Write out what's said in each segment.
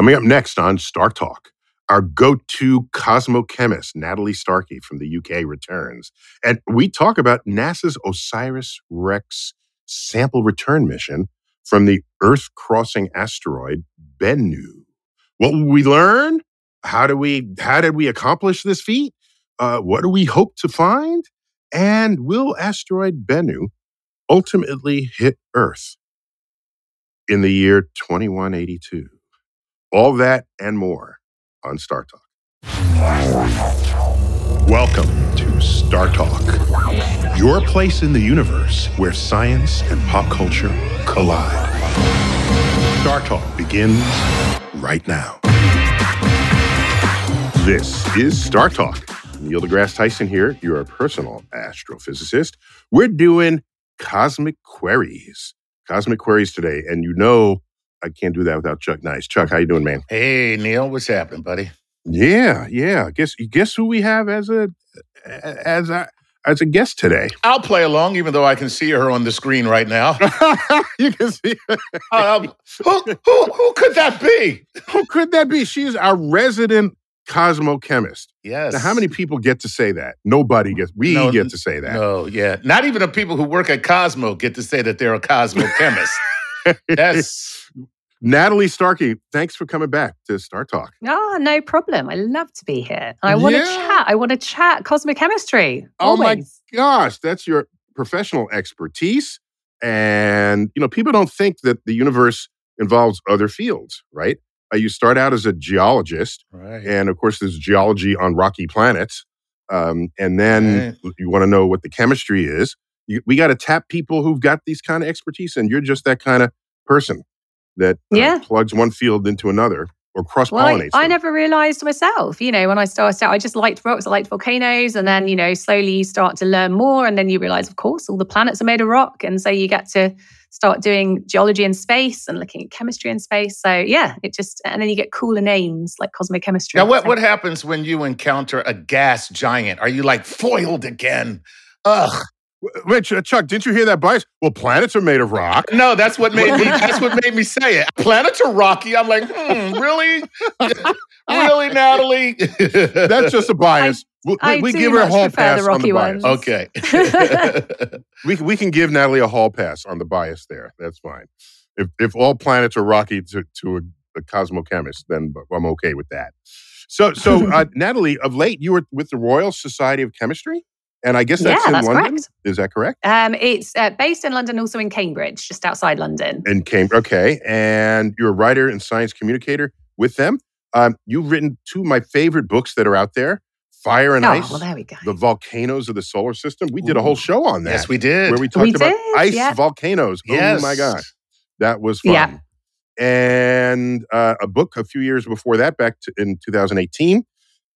Coming up next on Star Talk, our go to cosmochemist, Natalie Starkey from the UK, returns. And we talk about NASA's OSIRIS REx sample return mission from the Earth crossing asteroid Bennu. What will we learn? How do we how did we accomplish this feat? Uh, what do we hope to find? And will asteroid Bennu ultimately hit Earth in the year 2182? All that and more on Star Talk. Welcome to Star Talk, your place in the universe where science and pop culture collide. Star Talk begins right now. This is Star Talk. Neil deGrasse Tyson here, your personal astrophysicist. We're doing cosmic queries. Cosmic queries today. And you know I can't do that without Chuck Nice. Chuck, how you doing, man? Hey, Neil, what's happening, buddy? Yeah, yeah. Guess guess who we have as a as a as a guest today. I'll play along, even though I can see her on the screen right now. you can see. Um, who, who who could that be? Who could that be? She's our resident cosmochemist. Yes. Now, how many people get to say that? Nobody gets. We No, get to say that. No, yeah. Not even the people who work at Cosmo get to say that they're a cosmochemist. That's Natalie Starkey, thanks for coming back to Star Talk. Oh, no problem. I love to be here. I want to Yeah. chat. I want to chat cosmic chemistry. Oh my gosh, that's your professional expertise. And, you know, people don't think that the universe involves other fields, right? Uh, you start out as a geologist, right. and of course, there's geology on rocky planets. Um, and then you want to know what the chemistry is. You, we got to tap people who've got these kind of expertise, and you're just that kind of person that uh, plugs one field into another or cross Well, I, pollinates. I never realized myself, you know, when I started out, I just liked rocks, I liked volcanoes. And then, you know, slowly you start to learn more. And then you realize, of course, all the planets are made of rock. And so you get to start doing geology in space and looking at chemistry in space. So, yeah, it just, and then you get cooler names like cosmic chemistry. Now, what, what happens when you encounter a gas giant? Are you like foiled again? Ugh. Which, uh, Chuck, didn't you hear that bias? Well, planets are made of rock. No, that's what made me. That's what made me say it. Planets are rocky. I'm like, hmm, really, really, Natalie. That's just a bias. We, I we do give her a hall pass the on the bias. ones. okay. We, we can give Natalie a hall pass on the bias there. That's fine. If if all planets are rocky to, to a, a cosmochemist, then I'm okay with that. So so uh, Natalie, of late you were with the Royal Society of Chemistry, and I guess that's Yeah, in that's London. correct. Is that correct? Um, it's uh, based in London, also in Cambridge, just outside London. In Cambridge, okay. And you're a writer and science communicator with them. Um, you've written two of my favorite books that are out there: Fire and oh, Ice, well, there we go. the volcanoes of the solar system. We did a whole show on that. yes, we did. where we talked We about did, ice yeah. volcanoes. yes. Oh my gosh, that was fun. Yeah. And uh, a book a few years before that, back to, in 2018,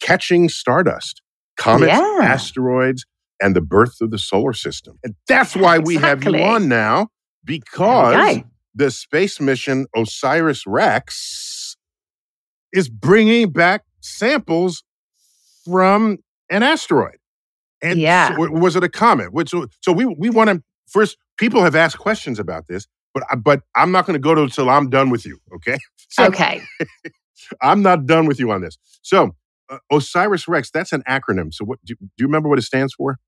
Catching Stardust, Comets, Yeah. Asteroids, and the Birth of the Solar System. And that's why we have you on now, because go. the space mission OSIRIS REx is bringing back samples from an asteroid. And Yeah. so- was it a comet? Which so we we want to first. People have asked questions about this, but but I'm not going to go to until I'm done with you. Okay. So Okay. I'm not done with you on this. So OSIRIS REx. That's an acronym. So what do, do you remember what it stands for?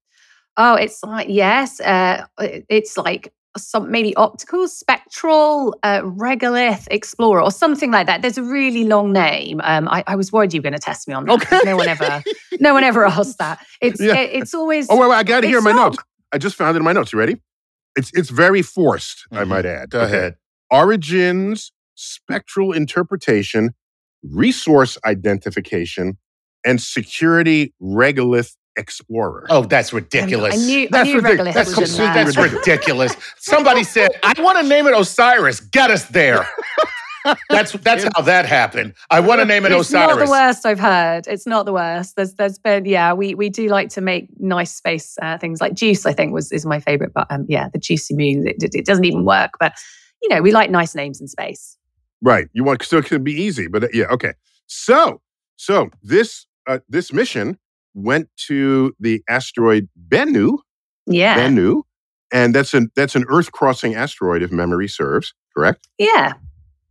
Oh, it's like yes, uh, it's like some maybe optical, spectral, uh, regolith explorer or something like that. There's a really long name. Um, I, I was worried you were going to test me on that. Okay. No one ever, no one ever asked that. It's Yeah. it- it's always. Oh wait, wait I got it here in my not- notes. I just found it in my notes. You ready? It's it's very forced. I Mhm. might add. Go Okay. ahead. origins, spectral interpretation, resource identification, and security regolith explorer. Oh, that's ridiculous. I knew. That's I knew ridic- regolith that's was in completely there. That's ridiculous. Somebody said, I want to name it Osiris. Get us there. That's that's how that happened. I want to name it Osiris. It's not the worst I've heard. It's not the worst. There's there's been yeah we we do like to make nice space uh, things like juice. I think was is my favorite, but um yeah the juicy moon it, it, it doesn't even work. But you know we like nice names in space. Right. You want so it can be easy, but uh, yeah, okay. So so this uh, this mission went to the asteroid Bennu, Yeah, Bennu, and that's an that's an Earth crossing asteroid if memory serves. Correct. yeah.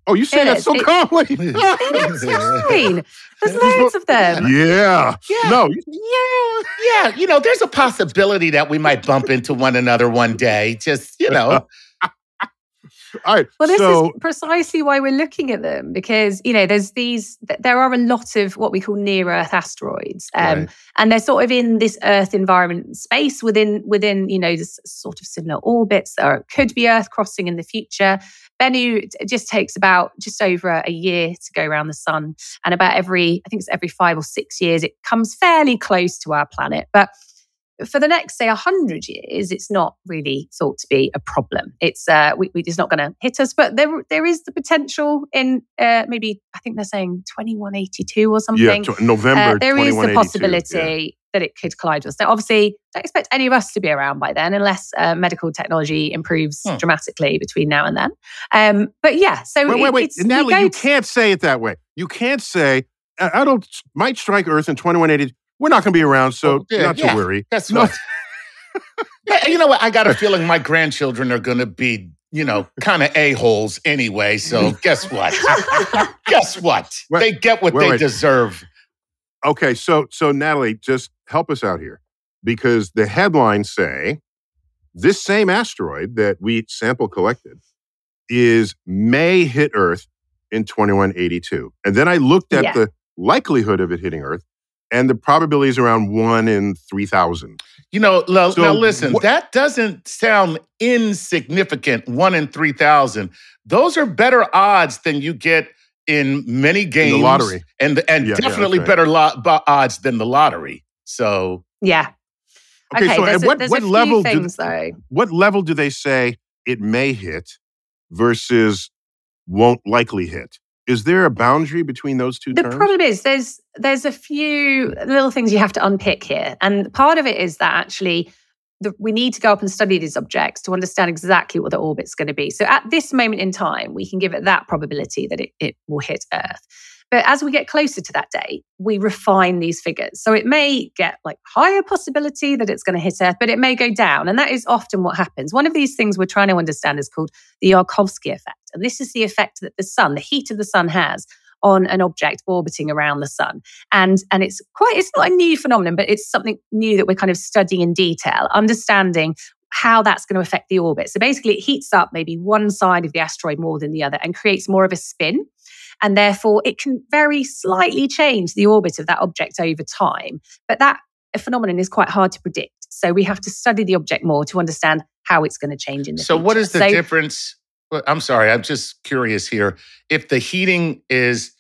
Oh, you say It that is. so It- calmly. It's fine. There's loads of them. yeah. Yeah. No. you- Yeah, you know, there's a possibility that we might bump into one another one day. Just, you know, All right. Well, this so is precisely why we're looking at them because you know there's these. There are a lot of what we call near Earth asteroids, um, Right. and they're sort of in this Earth environment space within within you know this sort of similar orbits, or it could be Earth crossing in the future. Bennu it just takes about just over a year to go around the sun, and about every I think it's every five or six years it comes fairly close to our planet, but for the next say 100 years it's not really thought to be a problem it's uh we, we, it's not going to hit us but there there is the potential in uh maybe i think they're saying 2182 or yeah, something tw- November. uh, there is the possibility yeah. that it could collide with us now obviously don't expect any of us to be around by then unless uh, medical technology improves Hmm. dramatically between now and then um but yeah so Wait, wait, it- wait. it's- Natalie, go you to- can't say it that way. You can't say, I I don't, might strike Earth in 2180. We're not going to be around, so Oh, yeah, not to yeah. worry. That's No. what? Yeah, you know what? I got a feeling my grandchildren are going to be, you know, kind of a-holes anyway. So guess what? guess what? Wait, they get what wait, they wait. deserve. Okay, so so Natalie, just help us out here because the headlines say this same asteroid that we sample collected is may hit Earth in 2182. And then I looked at Yeah. the likelihood of it hitting Earth, and the probability is around one in 3,000. You know, lo- So now listen, what- that doesn't sound insignificant. One in 3,000. Those are better odds than you get in many games. lottery. And, and Yeah, yeah, definitely that's right. better lo- bo- odds than the lottery. So, yeah Okay, so at a- what, there's what a few level do, though what level do they say it may hit versus won't likely hit? Is there a boundary between those two the terms? problem is. There's there's a few little things you have to unpick here and part of it is that actually the, we need to go up and study these objects to understand exactly what the orbit's going to be. So at this moment in time we can give it that probability that it, it will hit earth but as we get closer to that date we refine these figures. So it may get like higher possibility that it's going to hit earth but it may go down and that is often what happens. One of these things we're trying to understand is called the yarkovsky effect and this is the effect that the sun the heat of the sun has on an object orbiting around the sun. And and it's quite it's not a new phenomenon but it's something new that we're kind of studying in detail understanding how that's going to affect the orbit. So basically it heats up maybe one side of the asteroid more than the other and creates more of a spin and therefore it can very slightly change the orbit of that object over time but that phenomenon is quite hard to predict so we have to study the object more to understand how it's going to change in the so future. what is the So- difference? I'm sorry, I'm just curious here. If the heating is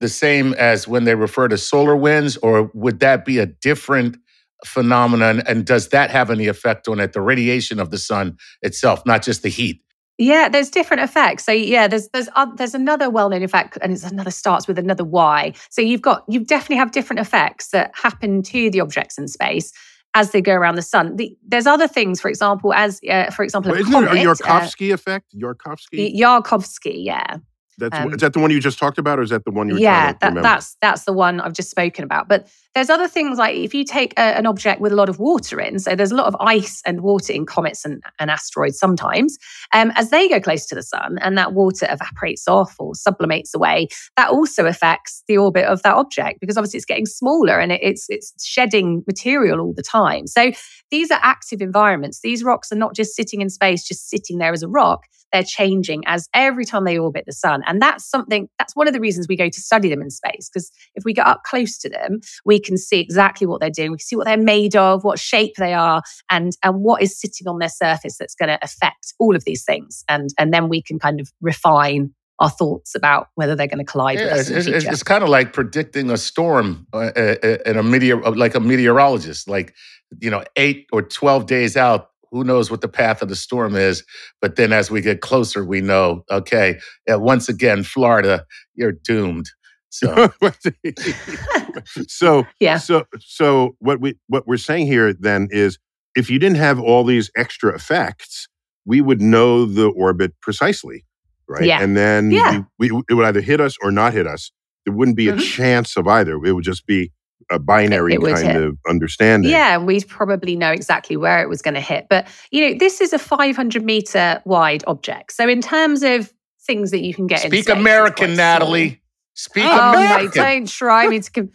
the same as when they refer to solar winds, or would that be a different phenomenon? And does that have any effect on it? The radiation of the sun itself, not just the heat. Yeah, there's different effects. So yeah, there's there's uh, there's another well-known effect, and it's another starts with another Y. So you've got you definitely have different effects that happen to the objects in space as they go around the sun. The, there's other things, for example, as uh, for example, Well, a isn't there a comet, uh, Yarkovsky effect? Yarkovsky? Yarkovsky, yeah. That's Um, is that the one you just talked about, or is that the one you yeah, that, that's that's the one I've just spoken about. But there's other things like if you take a, an object with a lot of water in, so there's a lot of ice and water in comets and, and asteroids sometimes, um, as they go close to the sun and that water evaporates off or sublimates away, that also affects the orbit of that object because obviously it's getting smaller and it, it's it's shedding material all the time. So these are active environments. These rocks are not just sitting in space, just sitting there as a rock they're changing as every time they orbit the sun. And that's something, that's one of the reasons we go to study them in space. Because if we get up close to them, we can see exactly what they're doing. We can see what they're made of, what shape they are, and, and what is sitting on their surface that's going to affect all of these things. And, and then we can kind of refine our thoughts about whether they're going to collide with Yeah, us it's, it's, kind of like predicting a storm uh, uh, uh, in a meteor, like a meteorologist. Like you know, eight or twelve days out, who knows what the path of the storm is? But then, as we get closer, we know. Okay, uh, once again, Florida, you're doomed. So so Yeah. so so what we what we're saying here then is if you didn't have all these extra effects, we would know the orbit precisely, right? Yeah. And then Yeah. we, we, it would either hit us or not hit us. There wouldn't be a Mhm. chance of either. It would just be a binary It would kind hit. of understanding. Yeah, and we'd probably know exactly where it was going to hit. But, you know, this is a 500 meter wide object. So, in terms of things that you can get in Speak space. American, quite Natalie. Speak. Oh, American. don't try me to. Com-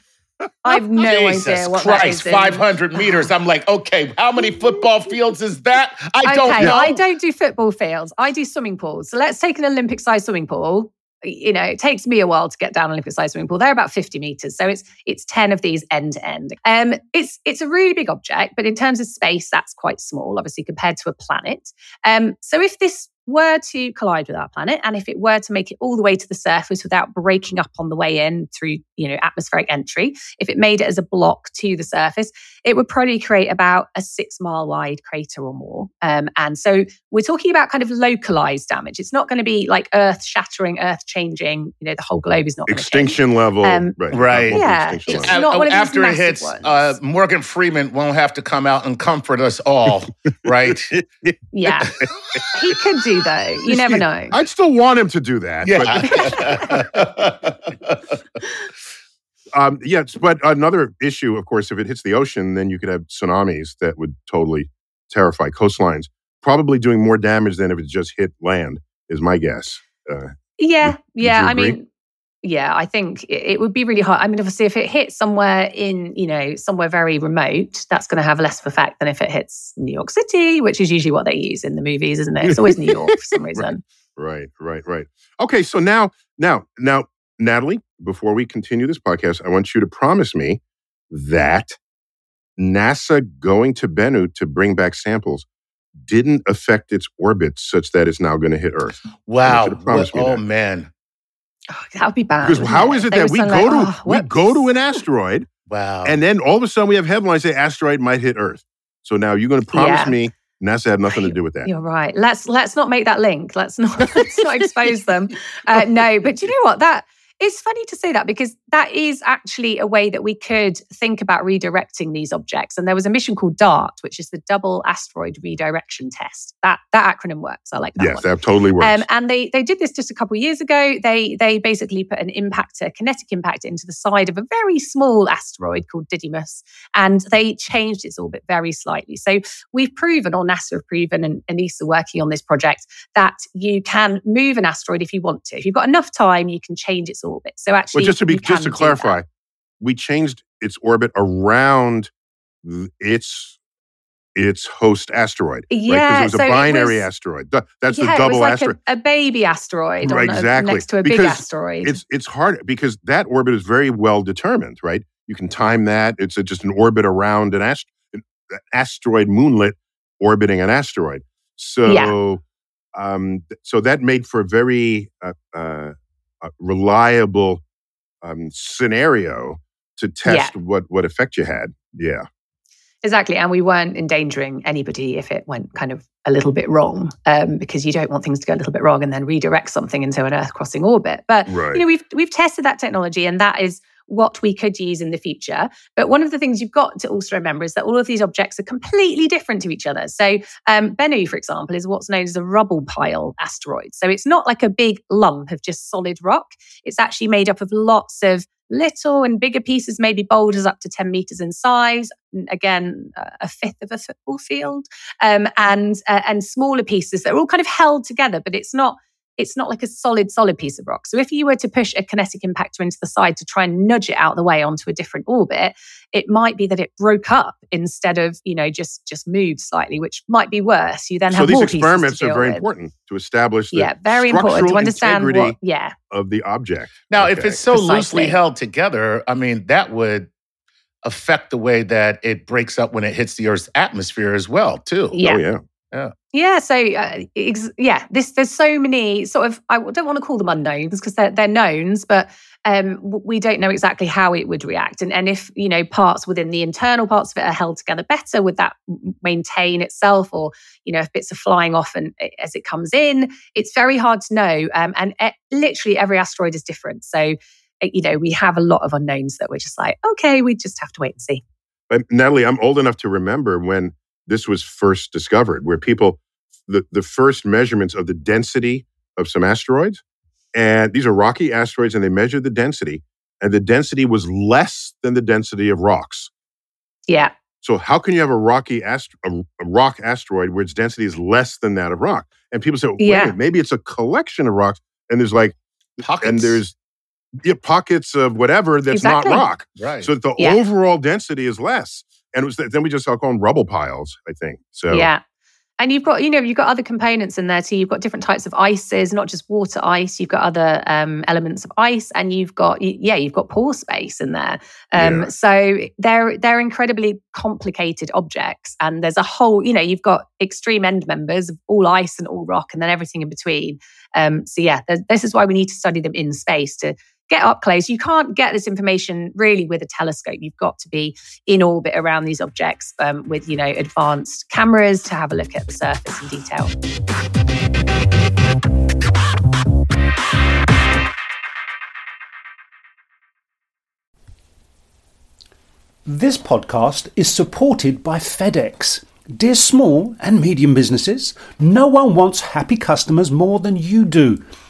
I have no Jesus idea what that Christ, is. in- 500 meters. I'm like, okay, how many football fields is that? I don't okay, know. I don't do football fields. I do swimming pools. So let's take an Olympic sized swimming pool. You know, it takes me a while to get down an Olympic sized swimming pool. They're about 50 meters. So it's it's 10 of these end to end. Um, it's it's a really big object, but in terms of space, that's quite small, obviously, compared to a planet. Um, so if this were to collide with our planet and if it were to make it all the way to the surface without breaking up on the way in through you know atmospheric entry if it made it as a block to the surface it would probably create about a six mile wide crater or more um, and so we're talking about kind of localized damage it's not going to be like earth shattering earth changing you know the whole globe is not. Extinction level. Um, right. Right. Yeah, it's level. not one of After it hits, uh, Morgan Freeman won't have to come out and comfort us all, right? yeah he could do though you never know I'd still want him to do that. yeah. But, um, yes, but another issue, of course, if it hits the ocean, then you could have tsunamis that would totally terrify coastlines. Probably doing more damage than if it just hit land, is my guess. Uh, Yeah, would yeah. you I mean, yeah, I think it, would be really hard. I mean, obviously, if it hits somewhere in, you know, somewhere very remote, that's going to have less of effect than if it hits New York City, which is usually what they use in the movies, isn't it? It's always New York for some reason. right, right, right. Okay, so now, now, now, Natalie, before we continue this podcast, I want you to promise me that NASA going to Bennu to bring back samples didn't affect its orbit such that it's now going to hit Earth. wow. you to promise me oh, that. man. Oh, that would be bad. Because how is it They that we go like, to "Oh, we go to an asteroid Wow. and then all of a sudden we have headlines say asteroid might hit Earth. So now you're going to promise Yeah. me NASA had nothing to do with that. You're right. Let's let's not make that link. Let's not let's not expose them. Uh, no, but do you know what? That it's funny to say that because that is actually a way that we could think about redirecting these objects. And there was a mission called DART, which is the Double Asteroid Redirection Test. That that acronym works. I like that yes, one. that totally works. Um, and they they did this just a couple of years ago. They they basically put an impactor, kinetic impactor, into the side of a very small asteroid called Didymos, and they changed its orbit very slightly. So we've proven, or NASA have proven, and, and ESA working on this project, that you can move an asteroid if you want to. If you've got enough time, you can change its orbit. So actually, but just to be just to clarify, we changed its orbit around its its host asteroid. right? Yeah, it was a so it binary was- asteroid. That's yeah, the it double was like asteroid. A, a baby asteroid Right, on a- exactly. next to a big asteroid. It's it's hard because that orbit is very well determined, right? You can time that. It's a, just an orbit around an, ast- an asteroid moonlet orbiting an asteroid. So, um, so that made for a very uh, uh, uh, reliable um, scenario to test what what effect you had. Yeah, Exactly. And we weren't endangering anybody if it went kind of a little bit wrong, um, because you don't want things to go a little bit wrong and then redirect something into an Earth crossing orbit. But right. you know, we've we've tested that technology and that is what we could use in the future. But one of the things you've got to also remember is that all of these objects are completely different to each other. So um, Bennu, for example, is what's known as a rubble pile asteroid. So it's not like a big lump of just solid rock. It's actually made up of lots of little and bigger pieces, maybe boulders up to 10 meters in size. Again, a fifth of a football field, um, and uh, and smaller pieces that are all kind of held together, but it's not it's not like a solid solid piece of rock. So if you were to push a kinetic impactor into the side to try and nudge it out of the way onto a different orbit, it might be that it broke up instead of you know just just moved slightly, which might be worse. You then so have these more pieces to experiments are very with. important to establish the Yeah, very important to understand what. Yeah, of the object. Now, if it's so loosely held together, I mean, that would affect the way that it breaks up when it hits the Earth's atmosphere as well, too. yeah. Oh yeah. Yeah, so uh, ex- yeah, this there's so many sort of I don't want to call them unknowns because they're they're knowns, but um, we don't know exactly how it would react, and and if you know parts within the internal parts of it are held together better, would that maintain itself, or you know if bits are flying off and uh, as it comes in, it's very hard to know, um, and uh, literally every asteroid is different, so uh, you know we have a lot of unknowns that we're just like okay, we just have to wait and see. But Natalie, I'm old enough to remember when this was first discovered, where people, the, the first measurements of the density of some asteroids, and these are rocky asteroids, and they measured the density, and the density was less than the density of rocks. Yeah, So how can you have a rocky ast- a, a rock asteroid where its density is less than that of rock? And people say, Wait a Yeah. minute, maybe it's a collection of rocks. and there's like Pockets. and there's yeah, pockets of whatever that's Exactly. not rock. right. So that the Yeah. overall density is less. And it was then we just call them rubble piles, I think. So Yeah. And you've got, you know, you've got other components in there too. You've got different types of ices, not just water ice. You've got other um, elements of ice, and you've got, yeah, you've got pore space in there. Um, Yeah. So they're they're incredibly complicated objects, and there's a whole, you know, you've got extreme end members of all ice and all rock, and then everything in between. Um, so yeah, this is why we need to study them in space to get up close. You can't get this information really with a telescope. You've got to be in orbit around these objects um, with you know advanced cameras to have a look at the surface in detail. This podcast is supported by FedEx. Dear small and medium businesses, no one wants happy customers more than you do.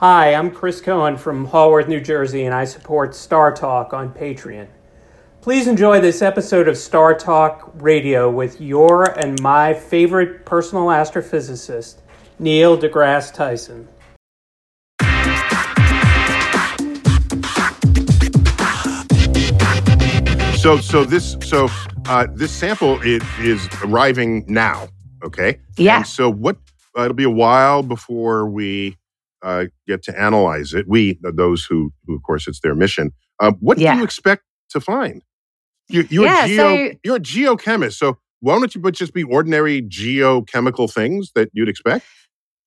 Hi, I'm Chris Cohen from Haworth, New Jersey, and I support Star Talk on Patreon. Please enjoy this episode of Star Talk Radio with your and my favorite personal astrophysicist, Neil deGrasse Tyson. So so this so uh, this sample is, is arriving now. Okay. Yeah. And so what? Uh, it'll be a while before we uh, get to analyze it. We those who who of course it's their mission. Uh, what Yeah. do you expect to find? You, you're Yeah, a geo, so- you're a geochemist. So why don't you but just be ordinary geochemical things that you'd expect?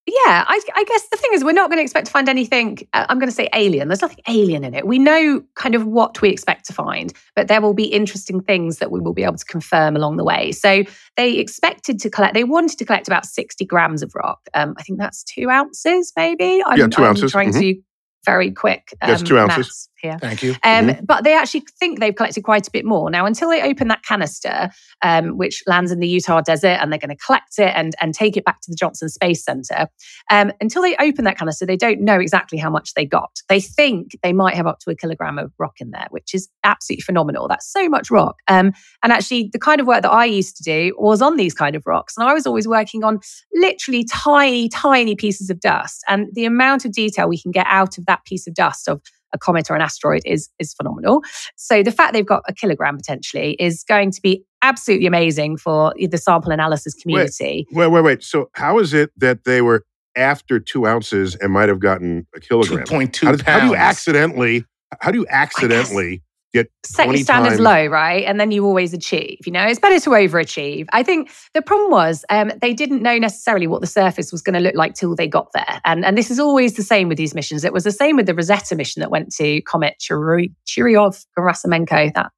Yeah, I, I guess the thing is, we're not going to expect to find anything. uh, I'm going to say alien. There's nothing alien in it. We know kind of what we expect to find, but there will be interesting things that we will be able to confirm along the way. So they expected to collect. They wanted to collect about 60 grams of rock. Um, I think that's two ounces, maybe. I'm, Yeah, two I'm ounces, Trying mhm. to very quick. Um, Yes, two ounces. maths Here. Thank you. Um, Mm-hmm. But they actually think they've collected quite a bit more. Now, until they open that canister, um, which lands in the Utah desert, and they're going to collect it and, and take it back to the Johnson Space Center, um, until they open that canister, they don't know exactly how much they got. They think they might have up to a kilogram of rock in there, which is absolutely phenomenal. That's so much rock. Um, and actually, the kind of work that I used to do was on these kind of rocks. And I was always working on literally tiny, tiny pieces of dust. And the amount of detail we can get out of that piece of dust of a comet or an asteroid is is phenomenal. So the fact they've got a kilogram potentially is going to be absolutely amazing for the sample analysis community. Wait, wait, wait. So how is it that they were after two ounces and might have gotten a kilogram? 2.2 How, does- how do you accidentally? How do you accidentally get Set 20 your standards times- low, right? And then you always achieve. You know, it's better to overachieve. I think the problem was um, they didn't know necessarily what the surface was going to look like till they got there. And, and this is always the same with these missions. It was the same with the Rosetta mission that went to Comet Chury- Churyumov-Gerasimenko, that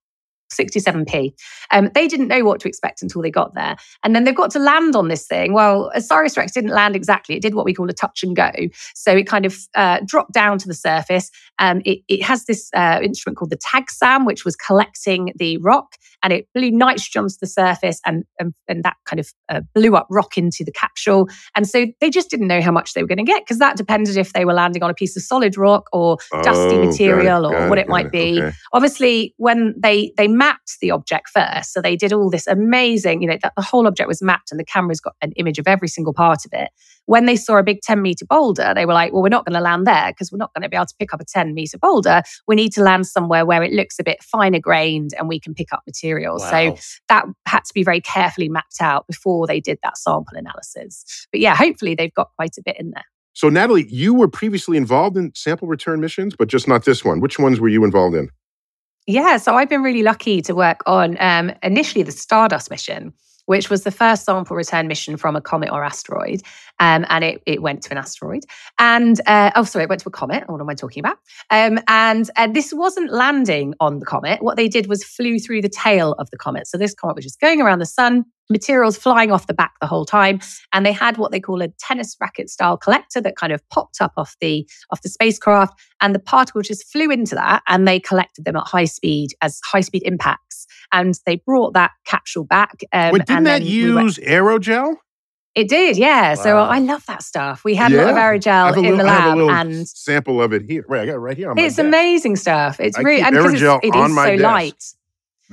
67p. Um, they didn't know what to expect until they got there. And then they've got to land on this thing. Well, Osiris Rex didn't land exactly. It did what we call a touch and go. So it kind of uh, dropped down to the surface. Um, it, it has this uh, instrument called the TAGSAM, which was collecting the rock and it blew nitrogen to the surface and, and, and that kind of uh, blew up rock into the capsule. And so they just didn't know how much they were going to get because that depended if they were landing on a piece of solid rock or dusty Oh, material got it, or what it, it might it. be. Okay. Obviously, when they they mapped the object first, so they did all this amazing, you know, that the whole object was mapped and the camera's got an image of every single part of it. When they saw a big 10 meter boulder, they were like, well, we're not going to land there because we're not going to be able to pick up a 10 meter boulder. We need to land somewhere where it looks a bit finer grained and we can pick up materials. So that had to be very carefully mapped out before they did that sample analysis. But yeah, hopefully they've got quite a bit in there. So, Natalie, you were previously involved in sample return missions, but just not this one. Which ones were you involved in? Yeah, so I've been really lucky to work on um, initially the Stardust mission, which was the first sample return mission from a comet or asteroid. Um, and it, it went to an asteroid. And, uh, oh, sorry, it went to a comet. What am I talking about? Um, and uh, this wasn't landing on the comet. What they did was flew through the tail of the comet. So this comet was just going around the sun, materials flying off the back the whole time. And they had what they call a tennis racket style collector that kind of popped up off the, off the spacecraft and the particles just flew into that and they collected them at high speed as high speed impacts and they brought that capsule back um, Wait, didn't and that then we use aerogel? it did yeah so Wow. i love that stuff we had a lot of aerogel a in little- the I have a lab little and sample of it here. Right, I got it right here it's amazing stuff it's I really and because aerogel it's, it is so desk. light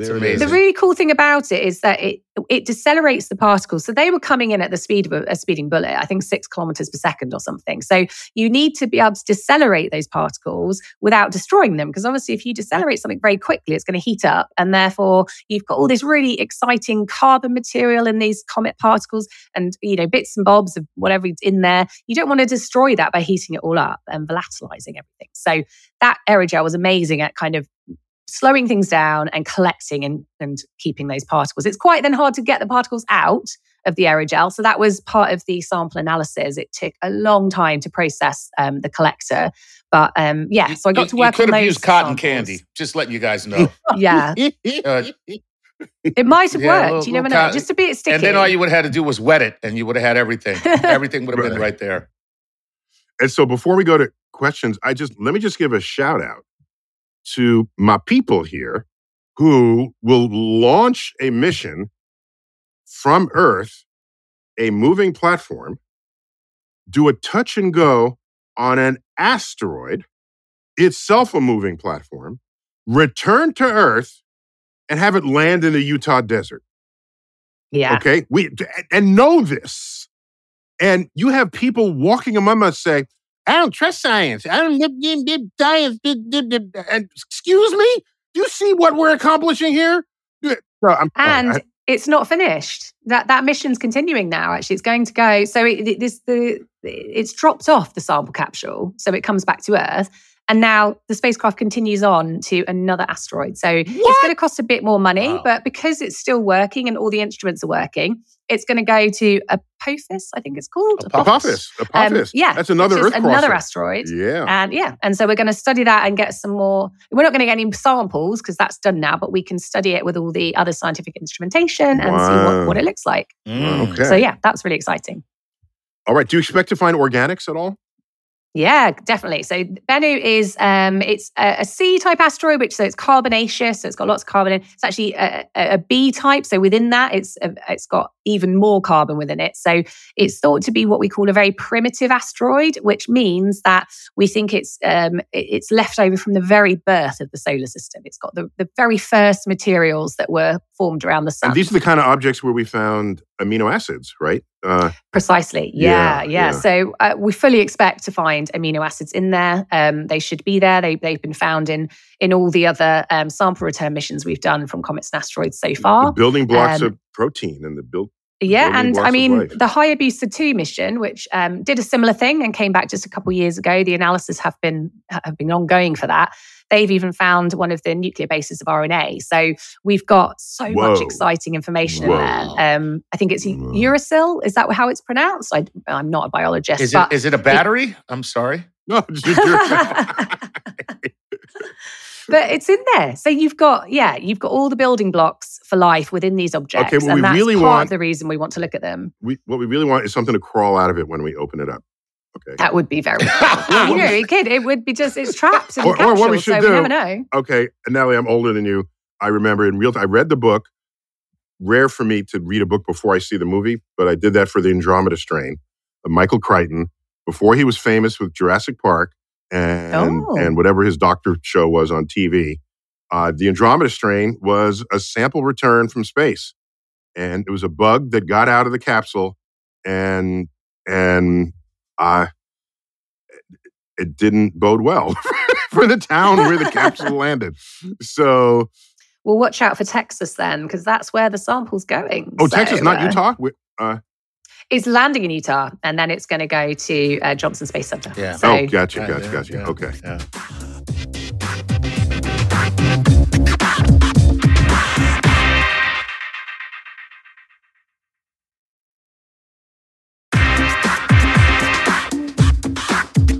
the amazing. really cool thing about it is that it it decelerates the particles. So they were coming in at the speed of a, a speeding bullet, I think six kilometers per second or something. So you need to be able to decelerate those particles without destroying them, because obviously if you decelerate something very quickly, it's going to heat up, and therefore you've got all this really exciting carbon material in these comet particles, and you know bits and bobs of whatever's in there. You don't want to destroy that by heating it all up and volatilizing everything. So that aerogel was amazing at kind of slowing things down and collecting and, and keeping those particles. It's quite then hard to get the particles out of the aerogel. So that was part of the sample analysis. It took a long time to process um, the collector. But um, yeah, so I got you, to work you could on have those used cotton samples. candy. Just letting you guys know. Yeah, Uh, it might have Yeah, worked. little- you never little know. cotton- Just a bit sticky. and then all you would have had to do was wet it, and you would have had everything. everything would have been Right. right there. And so before we go to questions, I just let me just give a shout out to my people here who will launch a mission from Earth, a moving platform, do a touch and go on an asteroid, itself a moving platform, return to Earth, and have it land in the Utah desert. yeah. Okay. We and know this. And you have people walking among us say, I don't trust science. I don't dip, dip, dip, science. Dip, dip, dip." And excuse me? Do you see what we're accomplishing here? No, I'm and I- it's not finished. That that mission's continuing now. Actually, it's going to go. So it, it- this the it's dropped off the sample capsule, so it comes back to Earth, and now the spacecraft continues on to another asteroid. So it's going to cost a bit more money, Wow. but because it's still working and all the instruments are working, it's going to go to Apophis, I think it's called Apophis. Um, Apophis. yeah, That's another which is Earth another asteroid. Yeah. And yeah, and so we're going to study that and get some more. We're not going to get any samples because that's done now, but we can study it with all the other scientific instrumentation and see what, what it looks like. Mm. Okay. So yeah, that's really exciting. All right. Do you expect to find organics at all? Yeah, definitely. So Bennu is um, it's a, a C type asteroid, which so it's carbonaceous, so it's got lots of carbon in. It's actually a, a, a B type, so within that, it's a, it's got even more carbon within it. So it's thought to be what we call a very primitive asteroid, which means that we think it's um, it's left over from the very birth of the solar system. It's got the, the very first materials that were formed around the sun. And these are the kind of objects where we found amino acids, right? Uh, Precisely. Yeah, Yeah, yeah. yeah. So uh, we fully expect to find amino acids in there. Um, they should be there. They, they've been found in in all the other um, sample return missions we've done from comets and asteroids so the far. building blocks um, of protein and the build. Yeah, and I mean life. the Hayabusa two mission, which um, did a similar thing and came back just a couple of years ago. The analysis have been have been ongoing for that. They've even found one of the nuclear bases of RNA. So we've got so Whoa. much exciting information Whoa. in there. Um, I think it's Whoa. uracil. Is that how it's pronounced? I, I'm not a biologist, Is it is it a battery? I'm sorry. No, just- but it's in there. So you've got, yeah, you've got all the building blocks for life within these objects. Okay, what and we that's really part want- of the reason we want to look at them. we, what we really want is something to crawl out of it when we open it up. Okay. That would be very Yeah, you know, it could. It would be just it's trapped in Or- the or what we should so do- we never know. Okay. And Natalie, I'm older than you. I remember in real time, I read the book. Rare for me to read a book before I see the movie, but I did that for the Andromeda Strain of Michael Crichton before he was famous with Jurassic Park and Oh. and whatever his doctor show was on TV. Uh, the Andromeda Strain was a sample return from space, and it was a bug that got out of the capsule, and and uh, it didn't bode well for the town where the capsule landed. So, Well, watch out for Texas then, because that's where the sample's going. oh, So, Texas, not uh, Utah. We- Uh, It's landing in Utah, and then it's going to go to uh, Johnson Space Center. Yeah. So, oh, gotcha, Yeah, gotcha, yeah, gotcha. yeah, Okay. yeah.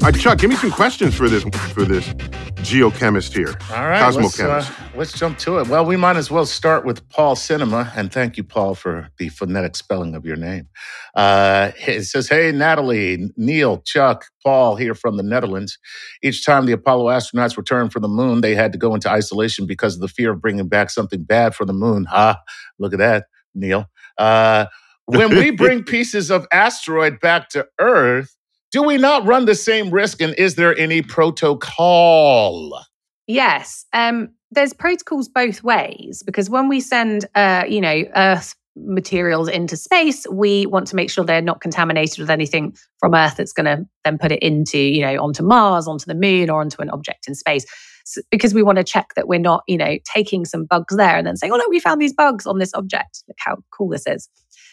All right, Chuck, give me some questions for this for this geochemist here. All right, let's, uh, let's jump to it. Well, we might as well start with Paul Cinema, and thank you, Paul, for the phonetic spelling of your name. Uh, it says, "Hey, Natalie, Neil, Chuck, Paul here from the Netherlands. Each time the Apollo astronauts returned from the moon, they had to go into isolation because of the fear of bringing back something bad from the moon. Ah, look at that, Neil. Uh, when we bring pieces of asteroid back to Earth." Do we not run the same risk, and is there any protocol? Yes, um, there's protocols both ways because when we send, uh, you know, Earth materials into space, we want to make sure they're not contaminated with anything from Earth that's going to then put it into, you know, onto Mars, onto the Moon, or onto an object in space. S- because we want to check that we're not, you know, taking some bugs there and then saying, "Oh look, we found these bugs on this object. Look how cool this is."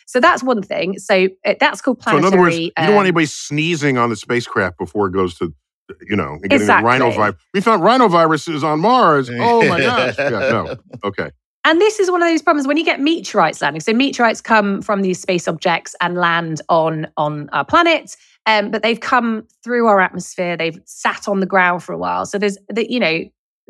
So that's one thing. So uh, that's called planetary. So, in other words, you don't want um, anybody sneezing on the spacecraft before it goes to, you know, and getting Exactly. rhinovirus. We found rhinoviruses on Mars. Oh my gosh! Yeah, no. Okay. And this is one of those problems when you get meteorites landing. So meteorites come from these space objects and land on on our planet, um, but they've come through our atmosphere. They've sat on the ground for a while. So there's the, you know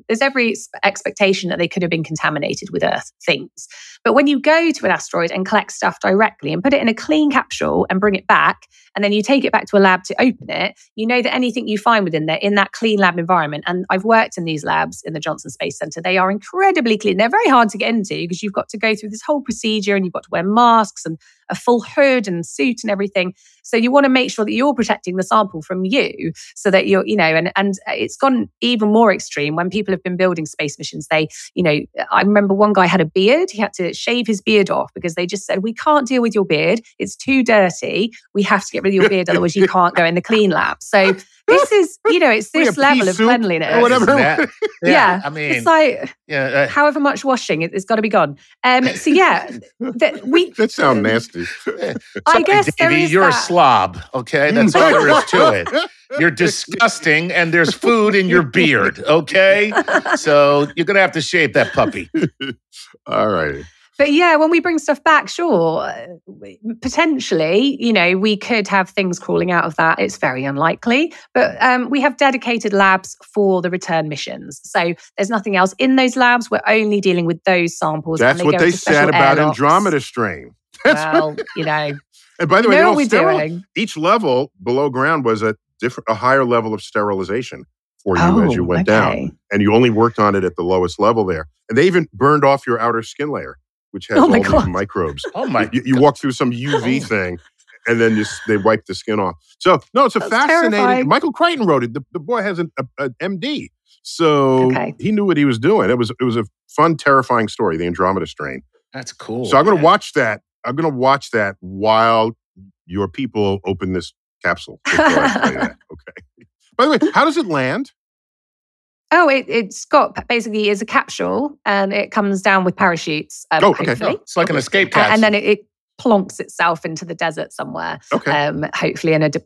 there's every expectation that they could have been contaminated with Earth things. But when you go to an asteroid and collect stuff directly and put it in a clean capsule and bring it back, and then you take it back to a lab to open it, you know that anything you find within there in that clean lab environment, and I've worked in these labs in the Johnson Space Center, they are incredibly clean. They're very hard to get into because you've got to go through this whole procedure and you've got to wear masks and a full hood and suit and everything. So you want to make sure that you're protecting the sample from you so that you're, you know, and and it's gone even more extreme when people have been building space missions. They, you know, I remember one guy had a beard. He had to shave his beard off because they just said, We can't deal with your beard. It's too dirty. We have to get rid of your beard, otherwise you can't go in the clean lab. So this is, you know, it's this level of cleanliness. or whatever. That- Yeah, I mean, it's like yeah, uh, however much washing, it, it's got to be gone. Um, so yeah, that we That sounds nasty. I guess there Davey, is you're a slob. Okay, that's all there is to it. You're disgusting, and there's food in your beard. Okay, so you're gonna have to shave that puppy. All right. But yeah, when we bring stuff back, sure, uh, potentially, you know, we could have things crawling out of that. It's very unlikely, but um, we have dedicated labs for the return missions. So there's nothing else in those labs. We're only dealing with those samples. and That's what they into special said about airlocks. Andromeda strain. Well, you know, And by the way, you know they what we're doing. each level below ground was a different, a higher level of sterilization for you as you went down, Oh, and you only worked on it at the lowest level there. And they even burned off your outer skin layer, which oh has Oh all my these God. microbes. Oh my! You, you walk through some oh. UV thing, and then just they wipe the skin off. So no, it's a That's fascinating. terrifying. Michael Crichton wrote it. The, the boy has an a, a MD, so Okay. he knew what he was doing. It was it was a fun, terrifying story, the Andromeda strain. That's cool. So I'm going to watch that. I'm going to watch that while your people open this capsule. I play that. Okay. By the way, how does it land? Oh, it, it's got basically is a capsule and it comes down with parachutes. Um, Oh, okay. hopefully. It's like an escape capsule. and then it, it plonks itself into the desert somewhere. Okay. um, hopefully in a d-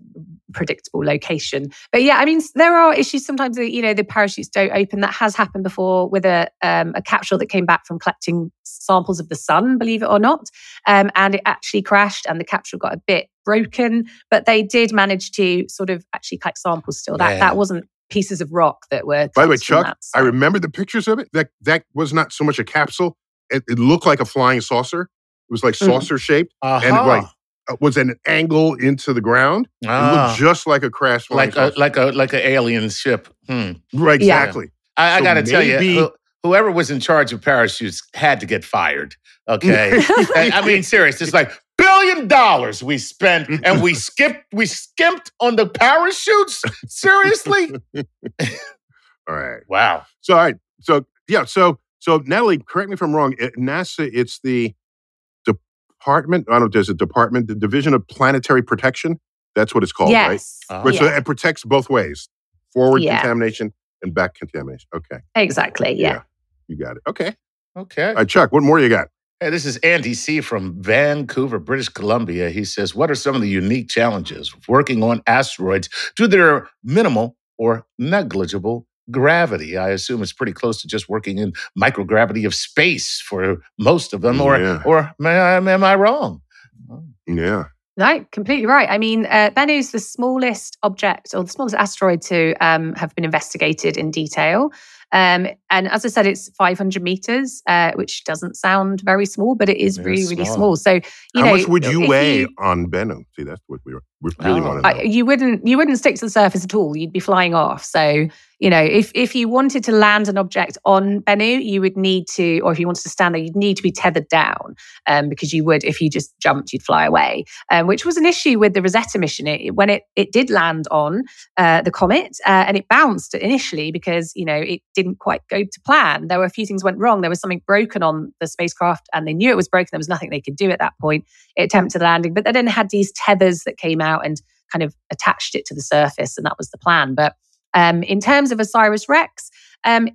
predictable location. But yeah, I mean, there are issues sometimes. that, You know, the parachutes don't open. That has happened before with a um, a capsule that came back from collecting samples of the sun, believe it or not, um, and it actually crashed, and the capsule got a bit broken. But they did manage to sort of actually collect samples still. That Yeah. that wasn't pieces of rock that were. By the way, Chuck, that, I remember the pictures of it. That that was not so much a capsule. It, it looked like a flying saucer. It was like Mhm. saucer shaped. Uh-huh. And like uh, was an angle into the ground. It Ah, looked just like a crash flying like a like a like an alien ship. Hmm. right, Yeah. exactly. I, I So got to tell you, maybe- whoever was in charge of parachutes had to get fired. Okay, I I mean, serious. It's like billion dollars we spent, and we skipped, we skimped on the parachutes. Seriously? All right. Wow. So all right. So yeah. So so Natalie, correct me if I'm wrong. At NASA, it's the department. I don't know. There's a department, the Division of Planetary Protection. That's what it's called, right? yes, Uh, Right, So yeah. it protects both ways: forward Yeah. contamination and back contamination. Okay, exactly. Yeah. Yeah. you got it. Okay. Okay. All right, Chuck. What more you got? Hey, this is Andy C. from Vancouver, British Columbia. He says, What are some of the unique challenges of working on asteroids due to their minimal or negligible gravity? I assume it's pretty close to just working in microgravity of space for most of them, or, Yeah. or am, I, am I wrong? Yeah. No, completely right. I mean, uh, Bennu is the smallest object or the smallest asteroid to um, have been investigated in detail. Um, and as I said, it's 500 meters, uh, which doesn't sound very small, but it is It really, is really small. So, you How know, much would you weigh on Bennu? See, that's what we, we really Oh. want to know. You wouldn't you wouldn't stick to the surface at all. You'd be flying off. So you know, if if you wanted to land an object on Bennu, you would need to, or if you wanted to stand there, you'd need to be tethered down, um, because you would, if you just jumped, you'd fly away. Um, which was an issue with the Rosetta mission. It, when it it did land on uh, the comet, uh, and it bounced initially because you know it didn't quite go to plan. There were a few things went wrong. There was something broken on the spacecraft, and they knew it was broken. There was nothing they could do at that point. It attempted landing, but they then had these tethers that came out and kind of attached it to the surface, and that was the plan. But um, in terms of OSIRIS-REx, um,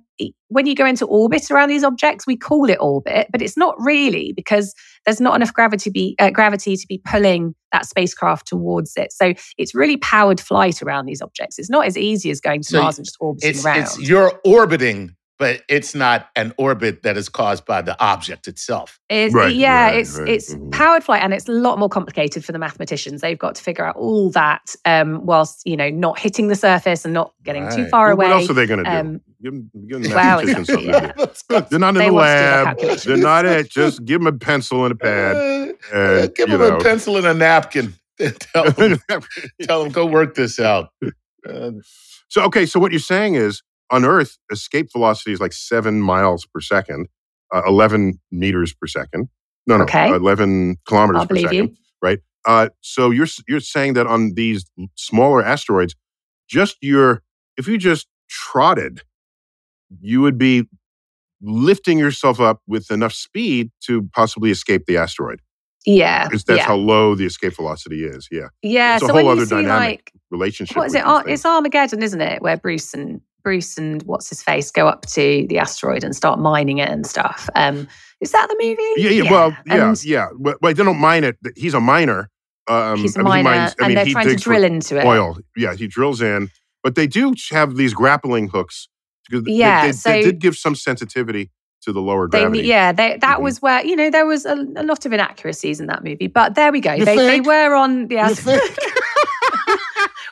when you go into orbit around these objects, we call it orbit, but it's not really because there's not enough gravity be uh, gravity to be pulling that spacecraft towards it. So it's really powered flight around these objects. It's not as easy as going to So Mars and just orbiting It's, around. it's you're orbiting, but it's not an orbit that is caused by the object itself. It's, Right, yeah, right, it's right. it's Mhm. powered flight, and it's a lot more complicated for the mathematicians. They've got to figure out all that um, whilst you know not hitting the surface and not getting too far Well, away. What else are they going to do? Um, give them, give them well, mathematicians exactly, something to do. Look, they're not in They the want to do their lab. They're not it. Just give them a pencil and a pad. Uh, And, give them know. a pencil and a napkin. tell, them, tell them, go work this out. Uh, so, okay, so what you're saying is on Earth, escape velocity is like seven miles per second, uh, 11 meters per second. No, no, Okay. 11 kilometers I'll per second. you. Uh, so you're you're saying that on these smaller asteroids, just your if you just trotted, you would be lifting yourself up with enough speed to possibly escape the asteroid. Yeah, Because that's yeah, how low the escape velocity is. Yeah, yeah. it's a so whole other dynamic like relationship. what is it? Ar- It's Armageddon, isn't it? Where Bruce and Bruce and what's his face go up to the asteroid and start mining it and stuff. Um, is that the movie? Yeah, yeah, well, yeah, And yeah. But, but they don't mine it. He's a miner. Um, he's a I mean, he miner, mines- I and mean, they're trying to drill into it. oil. Yeah, he drills in, but they do have these grappling hooks. Yeah, they, they so- did give some sensitivity to the lower They, gravity. yeah, they, that Mhm. was where you know there was a, a lot of inaccuracies in that movie, but there we go. You They, they were on the asteroid?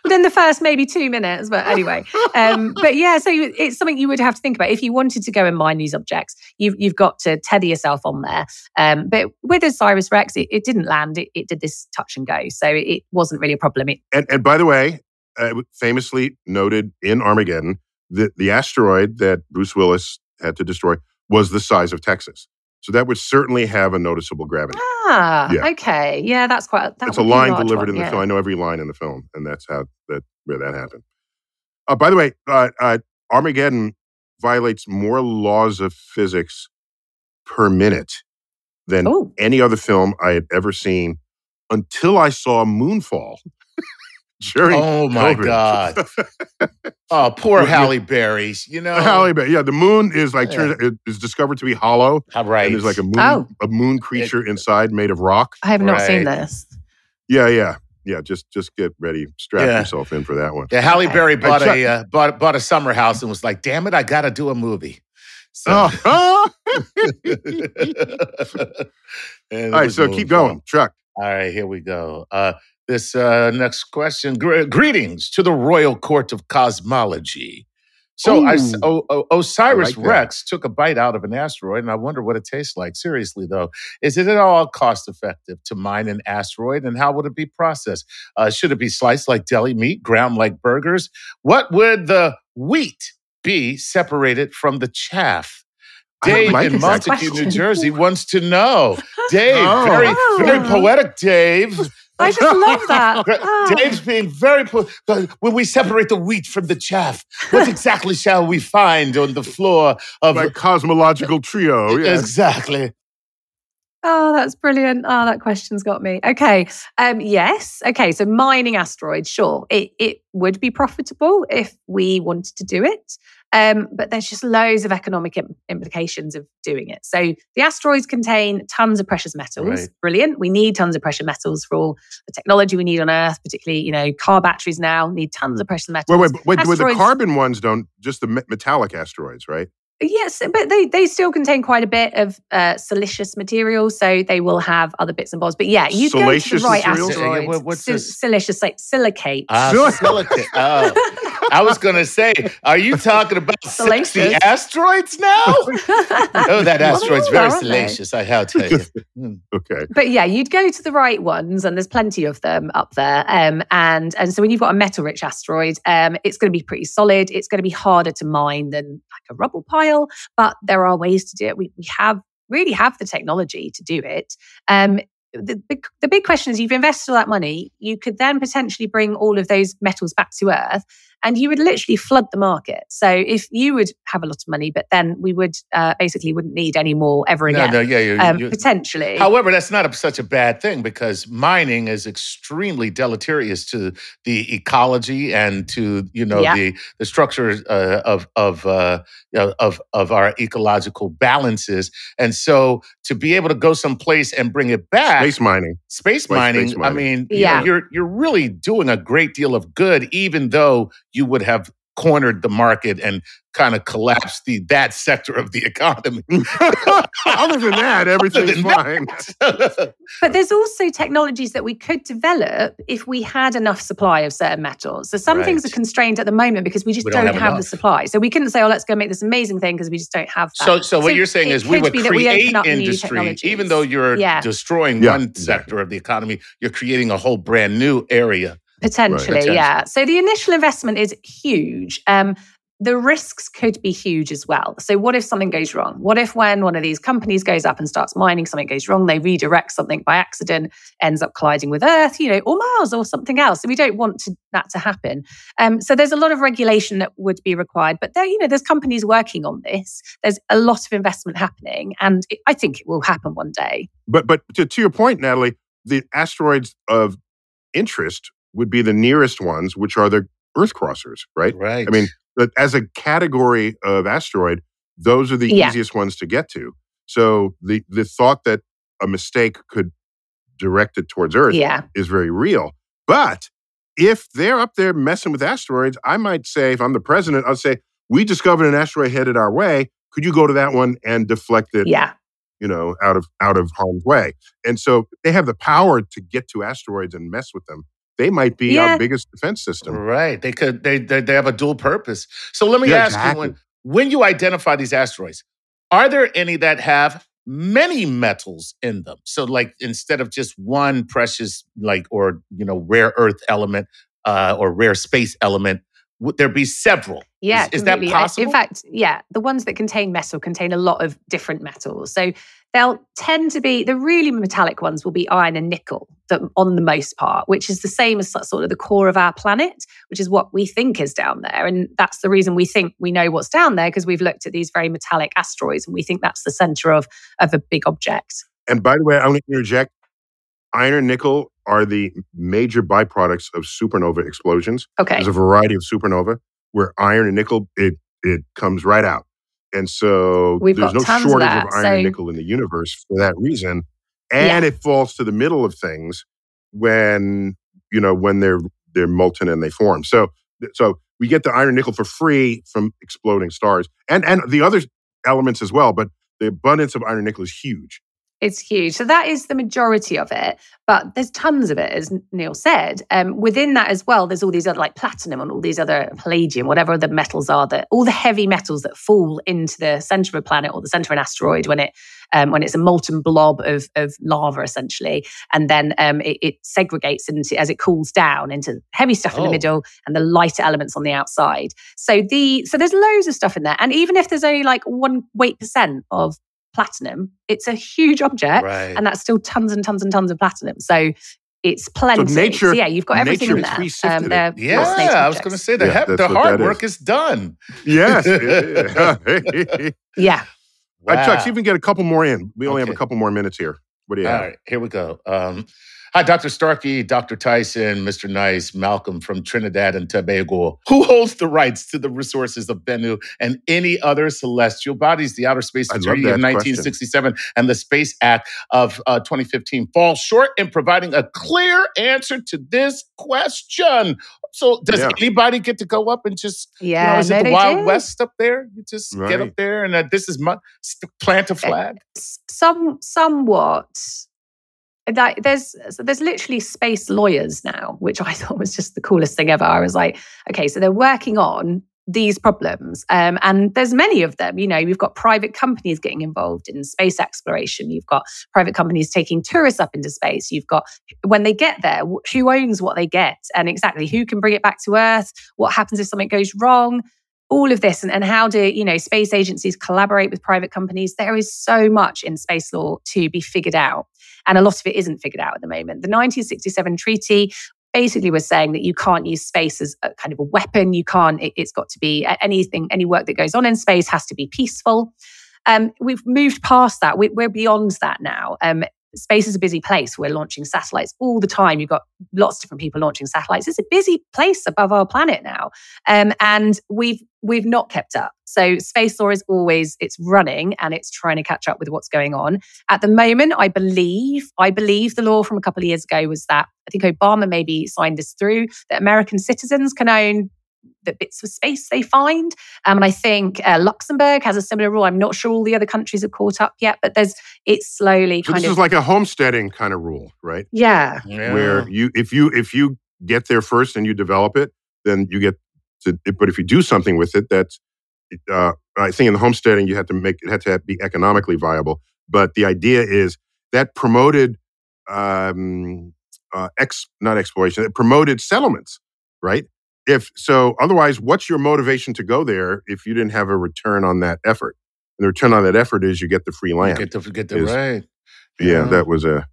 within the first maybe two minutes, but anyway. Um, but yeah, so it's something you would have to think about if you wanted to go and mine these objects. You've you've got to tether yourself on there. Um, but with OSIRIS-REx, it, it didn't land. It, it did this touch and go, so it wasn't really a problem. It, and, and by the way, uh, famously noted in Armageddon, that the asteroid that Bruce Willis had to destroy was the size of Texas. So that would certainly have a noticeable gravity. ah, Yeah. okay, yeah, that's quite. That it's a line delivered one, in the yeah. film. I know every line in the film, and that's how that where that happened. Uh, by the way, uh, uh, Armageddon violates more laws of physics per minute than Oh, any other film I had ever seen until I saw Moonfall during Oh my COVID. God. Oh, poor Well. Halle Berry's. You know, Halle Berry, yeah, the moon is like Yeah. turns it is discovered to be hollow, right. and there's like a moon Oh. a moon creature inside made of rock. I have not seen this. Yeah, yeah, yeah. Just just get ready, strap Yeah. yourself in for that one. yeah, Halle Okay. Berry bought Chuck- a uh, bought bought a summer house and was like, "Damn it, I got to do a movie." So, Oh. And All right, so keep going, Chuck. All right, here we go. Uh, this uh, next question. Gre- greetings to the Royal Court of Cosmology. So I o- o- Osiris like. Rex took a bite out of an asteroid, and I wonder what it tastes like. Seriously, though, is it at all cost effective to mine an asteroid, and how would it be processed? Uh, should it be sliced like deli meat, ground like burgers? What would the wheat be separated from the chaff? Dave like in Montague, New. Jersey wants to know. Dave, Oh. very, Oh. very poetic, Dave. I just love that. Gra- Ah. Dave's being very po- but when we separate the wheat from the chaff, what exactly shall we find on the floor of My cosmological trio. Yes. exactly? Oh, that's brilliant. Oh, that question's got me. Okay. Um, yes. Okay. So mining asteroids, sure. It it would be profitable if we wanted to do it. Um, but there's just loads of economic im- implications of doing it. So the asteroids contain tons of precious metals. Right. Brilliant. We need tons of precious metals for all the technology we need on Earth, particularly, you know, car batteries now need tons of precious metals. Wait, wait, but wait, wait, the carbon ones don't, just the me- metallic asteroids, right? Yes, but they, they still contain quite a bit of uh, silicious material, so they will have other bits and bobs. But yeah, you go to the right material? Yeah, yeah, what- what's Sil- this? Silicious, like silicate. Ah, silicate. Oh, I was going to say, are you talking about 60 asteroids now? Oh, that asteroid's they very are, salacious, I have to tell you. Hmm. Okay. but yeah, you'd go to the right ones, and there's plenty of them up there. Um, and and so when you've got a metal-rich asteroid, um, it's going to be pretty solid. It's going to be harder to mine than like a rubble pile, but there are ways to do it. We we have really have the technology to do it. Um, the big, the big question is you've invested all that money, you could then potentially bring all of those metals back to Earth and you would literally flood the market. So if you would have a lot of money, but then we would uh, basically wouldn't need any more ever again. no, no, yeah, you, um, you- potentially. However, that's not a, such a bad thing because mining is extremely deleterious to the ecology and to you know Yeah. the the structure uh, of of uh, of of our ecological balances. And so to be able to go someplace and bring it back, Space mining. space Like mining, space I mining. mean, you Yeah. know, you're you're really doing a great deal of good, even though you would have cornered the market and kind of collapsed the that sector of the economy. Other than that, everything's than fine. But there's also technologies that we could develop if we had enough supply of certain metals. So some things are constrained at the moment because we just We don't, don't have, have the supply. So we couldn't say, oh, let's go make this amazing thing because we just don't have that. So, so what you're saying is we would be that we create open industry, even though you're Yeah. destroying Yeah, one exactly. sector of the economy, you're creating a whole brand new area. Potentially, Potentially. yeah. So the initial investment is huge. Um, the risks could be huge as well. So, what if something goes wrong? What if, when one of these companies goes up and starts mining, something goes wrong, they redirect something by accident, ends up colliding with Earth, you know, or Mars or something else? So, we don't want to, that to happen. Um, so, there's a lot of regulation that would be required, but there, you know, there's companies working on this. There's a lot of investment happening, and it, I think it will happen one day. But but to, to your point, Natalie, the asteroids of interest would be the nearest ones, which are the Earth crossers, right? Right. I mean, but as a category of asteroid, those are the Yeah. easiest ones to get to. So the the thought that a mistake could direct it towards Earth Yeah. is very real. But if they're up there messing with asteroids, I might say, if I'm the president, I'll say, we discovered an asteroid headed our way. Could you go to that one and deflect it, Yeah. you know, out of out of harm's way? And so they have the power to get to asteroids and mess with them. They might be Yeah. our biggest defense system. right. They could. They, they they have a dual purpose. So let me Yeah, ask you: when when you identify these asteroids, are there any that have many metals in them? So like instead of just one precious, like or you know rare earth element uh, or rare space element, would there be several? Yeah, Is- is that possible? In fact, yeah, the ones that contain metal contain a lot of different metals. So they'll tend to be the really metallic ones will be iron and nickel that, on the most part, which is the same as sort of the core of our planet, which is what we think is down there. And that's the reason we think we know what's down there because we've looked at these very metallic asteroids and we think that's the center of, of a big object. And by the way, i want to interject. Iron and nickel are the major byproducts of supernova explosions. Okay. There's a variety of supernova where iron and nickel it it comes right out, and so We've there's no tons of shortage of iron so- and nickel in the universe for that reason. And it falls to the middle of things when you know when they're they're molten and they form. So so we get the iron nickel for free from exploding stars, and and the other elements as well. But the abundance of iron nickel is huge. It's huge. So that is the majority of it, but there's tons of it, as Neil said. Um, within that as well, there's all these other like platinum and all these other palladium, whatever the metals are that all the heavy metals that fall into the center of a planet or the center of an asteroid when it um, when it's a molten blob of of lava essentially, and then um, it, it, segregates into as it cools down into heavy stuff in the Oh. middle and the lighter elements on the outside. So the so there's loads of stuff in there, and even if there's only like one weight percent of platinum, it's a huge object, Right. and that's still tons and tons and tons of platinum. So it's plenty. nature- yeah, you've got everything in there. pre-sifted it. they're yeah, fascinating I was going to say the Yeah, hep- the hard work is done. Yes. yeah. Yeah. All right, Chuck, Wow. see if we can get a couple more in. We only have a couple more minutes here. What do you All have? right, here we go. Um, hi, Dr. Starkey, Dr. Tyson, Mr. Nice, Malcolm from Trinidad and Tobago. Who holds the rights to the resources of Bennu and any other celestial bodies? The Outer Space I Treaty of that 1967 and the Space Act of uh, 2015 fall short in providing a clear answer to this question. So, does Yeah. anybody get to go up and just you know, Yeah. is it the Wild do. West up there? You just get up there and uh, this is my plant a flag. Some, somewhat. Like there's so there's literally space lawyers now, which I thought was just the coolest thing ever. I was like, okay, so they're working on these problems, um, and there's many of them. You know, you've got private companies getting involved in space exploration. You've got private companies taking tourists up into space. You've got when they get there, who owns what they get, and exactly who can bring it back to Earth. What happens if something goes wrong? all of this and, and how do you know space agencies collaborate with private companies there is so much in space law to be figured out and a lot of it isn't figured out at the moment. The 1967 treaty basically was saying that you can't use space as a kind of a weapon. You can't it, has got to be anything any work that goes on in space has to be peaceful. Um, we've moved past that. We, we're beyond that now. Um, space is a busy place we're launching satellites all the time you've got lots of different people launching satellites it's a busy place above our planet now um, and we've we've not kept up. So space law is always it's running and it's trying to catch up with what's going on. At the moment, I believe I believe the law from a couple of years ago was that I think Obama maybe signed this through that American citizens can own the bits of space they find. Um, and I think uh, Luxembourg has a similar rule. I'm not sure all the other countries have caught up yet, but there's it's slowly So kind this of is like a homesteading kind of rule, right? yeah. Where you if you if you get there first and you develop it, then you get to. But if you do something with it, that's uh, I think in the homesteading you had to make it had to be economically viable. But the idea is that promoted um, uh, ex not exploration, it promoted settlements, right? If so, otherwise, what's your motivation to go there if you didn't have a return on that effort? And the return on that effort is you get the free land. Get the get the Is- right. yeah, Yeah. that was a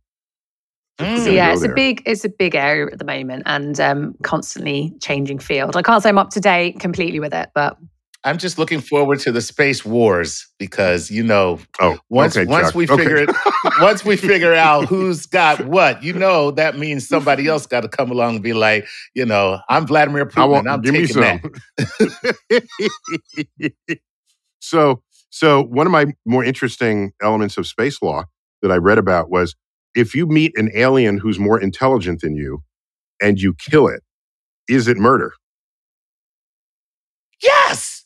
Mm. So yeah, it's there. a big it's a big area at the moment and um, constantly changing field. I can't say I'm up to date completely with it, but I'm just looking forward to the space wars because you know oh once okay, once Chuck. we Okay. figure it once we figure out who's got what, you know that means somebody else got to come along and be like, you know, I'm Vladimir I Putin want, I'm give me taking some. that. so, so one of my more interesting elements of space law that I read about was if you meet an alien who's more intelligent than you and you kill it, is it murder? Yes.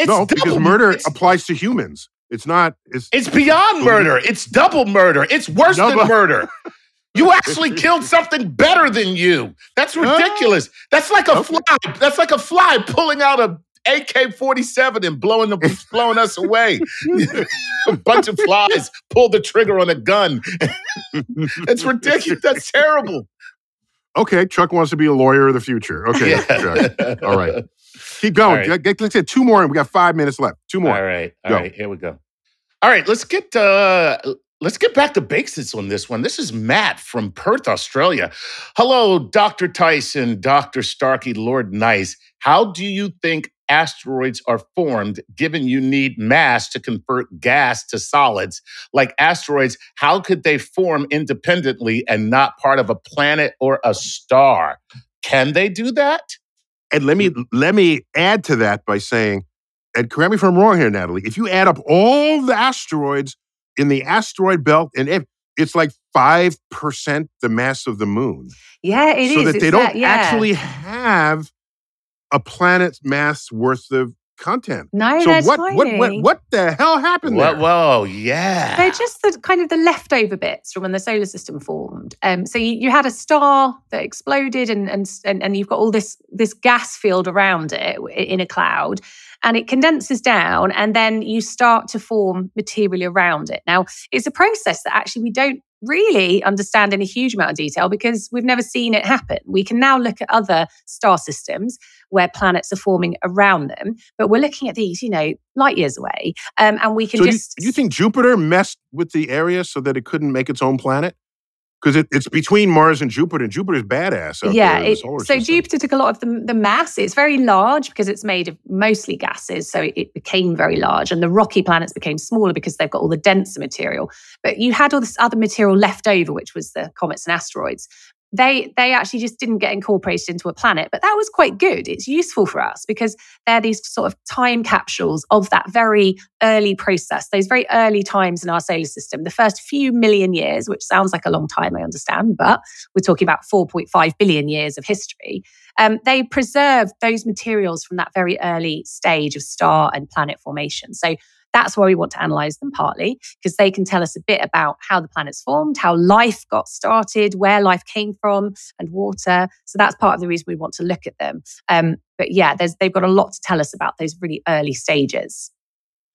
It's no, because murder It's, applies to humans. It's not. It's, it's beyond murder. It's double murder. It's worse Double- than murder. You actually killed something better than you. That's ridiculous. That's like a Okay. fly. That's like a fly pulling out a AK-47 and blowing the, blowing us away. a bunch of flies pull the trigger on a gun. That's ridiculous. That's terrible. okay, Chuck wants to be a lawyer of the future. Okay, Chuck. All right. Keep going. Right. Let's get two more, and we got five minutes left. Two more. All right. all Go. right, Here we go. All right. Let's get uh let's get back to basics on this one. This is Matt from Perth, Australia. Hello, Dr. Tyson, Dr. Starkey, Lord Nice. How do you think asteroids are formed given you need mass to convert gas to solids? Like asteroids, how could they form independently and not part of a planet or a star? Can they do that? And let me mm-hmm. let me add to that by saying, and correct me if I'm wrong here, Natalie. If you add up all the asteroids in the asteroid belt, and if it's like five percent the mass of the moon, yeah, it is. so that It's they don't that, yeah. actually have a planet's mass worth of content. No, so they're what, tiny. what what what the hell happened Whoa, there? whoa, yeah. They're just the kind of the leftover bits from when the solar system formed. Um, so you, you had a star that exploded, and, and and and you've got all this this gas field around it in a cloud, and it condenses down, and then you start to form material around it. Now it's a process that actually we don't really understand in a huge amount of detail because we've never seen it happen. We can now look at other star systems where planets are forming around them, but we're looking at these, you know, light years away, um, and we can so you, just. do you think Jupiter messed with the area so that it couldn't make its own planet? Because it, it's between Mars and Jupiter, and Jupiter's badass. Yeah, there in the it- so system. Jupiter took a lot of the, the mass. It's very large because it's made of mostly gases, so it became very large. And the rocky planets became smaller because they've got all the denser material. But you had all this other material left over, which was the comets and asteroids. They they actually just didn't get incorporated into a planet, but that was quite good. It's useful for us because they're these sort of time capsules of that very early process, those very early times in our solar system, the first few million years, which sounds like a long time, I understand, but we're talking about 4.5 billion years of history. Um, they preserve those materials from that very early stage of star and planet formation. So that's why we want to analyze them partly, because they can tell us a bit about how the planets formed, how life got started, where life came from, and water. So that's part of the reason we want to look at them. Um, but yeah, there's, they've got a lot to tell us about those really early stages.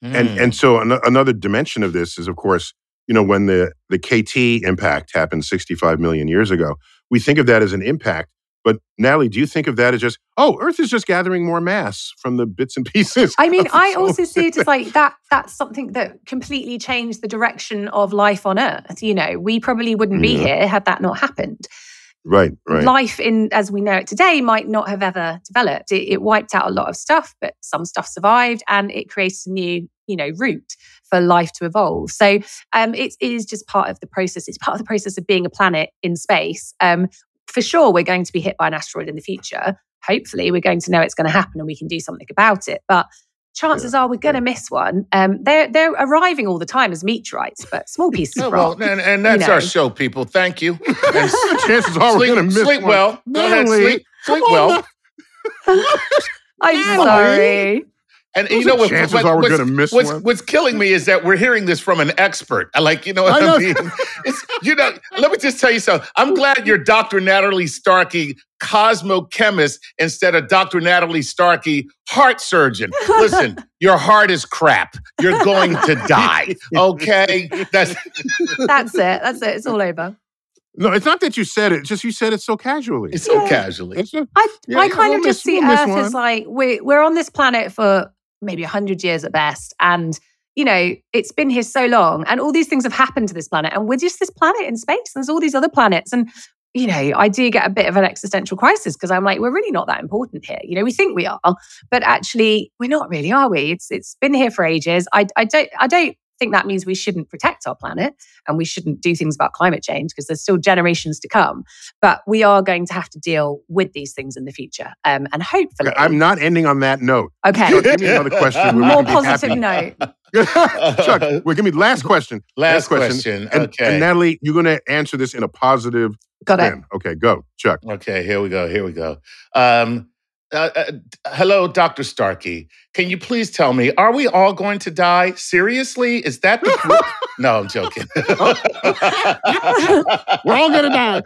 and Mm. and so an- another dimension of this is, of course, you know, when the the KT impact happened 65 million years ago, we think of that as an impact. But Natalie, do you think of that as just, oh, Earth is just gathering more mass from the bits and pieces? I mean, I also see it as like that. That's something that completely changed the direction of life on Earth. You know, we probably wouldn't be Yeah. here had that not happened. right, right. Life in as we know it today might not have ever developed. It, it wiped out a lot of stuff, but some stuff survived, and it creates a new, you know, route for life to evolve. So um, it is just part of the process. It's part of the process of being a planet in space. Um, for sure, we're going to be hit by an asteroid in the future. Hopefully, we're going to know it's going to happen and we can do something about it. But chances are we're going to miss one. Um, they're they're arriving all the time as meteorites, but small pieces Oh, of well, rock. and, and that's know. our show, people. Thank you. And Chances are we're sleep, going to miss sleep one. well. Go ahead, sleep, sleep come on well. I'm sorry. And Those you know what? chances what- are we're what's- gonna miss what's, one. What's killing me is that we're hearing this from an expert. I Like you know what I I, know. mean? It's you know. Let me just tell you something. I'm glad you're Dr. Natalie Starkey, cosmochemist, instead of Dr. Natalie Starkey, heart surgeon. Listen, your heart is crap. You're going to die. Okay, that's That's it. That's it. It's all over. No, it's not that you said it. Just you said it so casually. it's so Yeah. casually. It's a- I, Yeah, I kind of just see Earth as like we're we're on this planet for maybe hundred years at best, and you know it's been here so long, and all these things have happened to this planet, and we're just this planet in space. And there's all these other planets, and you know I do get a bit of an existential crisis because I'm like we're really not that important here. You know we think we are, but actually we're not really, are we? It's it's been here for ages. I I don't I don't think that means we shouldn't protect our planet and we shouldn't do things about climate change because there's still generations to come but we are going to have to deal with these things in the future um, and hopefully I'm not ending on that note. okay Chuck, give me another question. where we more positive happy. note Chuck, well, give me last question. Last question. And, okay. and Natalie, you're going to answer this in a positive got it. Okay, go, Chuck. Okay, here we go. Here we go. Um, uh, uh, hello, Dr. Starkey. Can you please tell me, are we all going to die? Seriously? Is that the truth? no, I'm joking. We're all gonna die.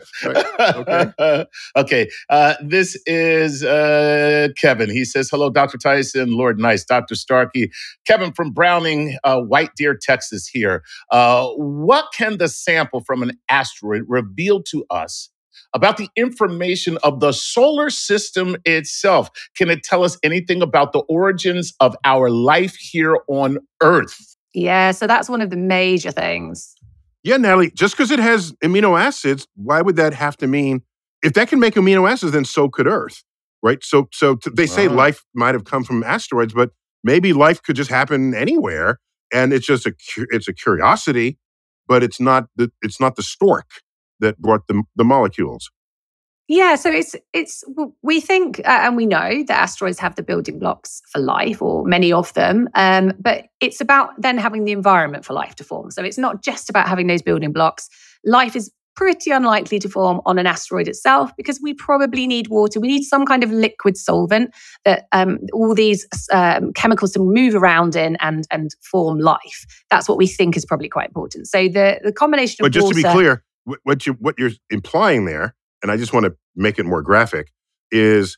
okay. okay. Uh, this is uh, Kevin. He says, Hello, Dr. Tyson, Lord Nice, Dr. Starkey. Kevin from Browning, uh, White Deer, Texas, here. Uh, what can the sample from an asteroid reveal to us? About the information of the solar system itself. Can it tell us anything about the origins of our life here on Earth? yeah so that's one of the major things Yeah, Natalie, just because it has amino acids, why would that have to mean if that can make amino acids, then so could Earth, right? So, so t- they say Wow. life might have come from asteroids, but maybe life could just happen anywhere, and it's just a cu- it's a curiosity, but it's not the it's not the stork that brought the the molecules. Yeah, so it's it's we think uh, and we know that asteroids have the building blocks for life, or many of them. Um, but it's about then having the environment for life to form. So it's not just about having those building blocks. Life is pretty unlikely to form on an asteroid itself because we probably need water. We need some kind of liquid solvent that um, all these um, chemicals to move around in and and form life. That's what we think is probably quite important. So the the combination of But just water, to be clear, what you what you're implying there, and I just want to make it more graphic, is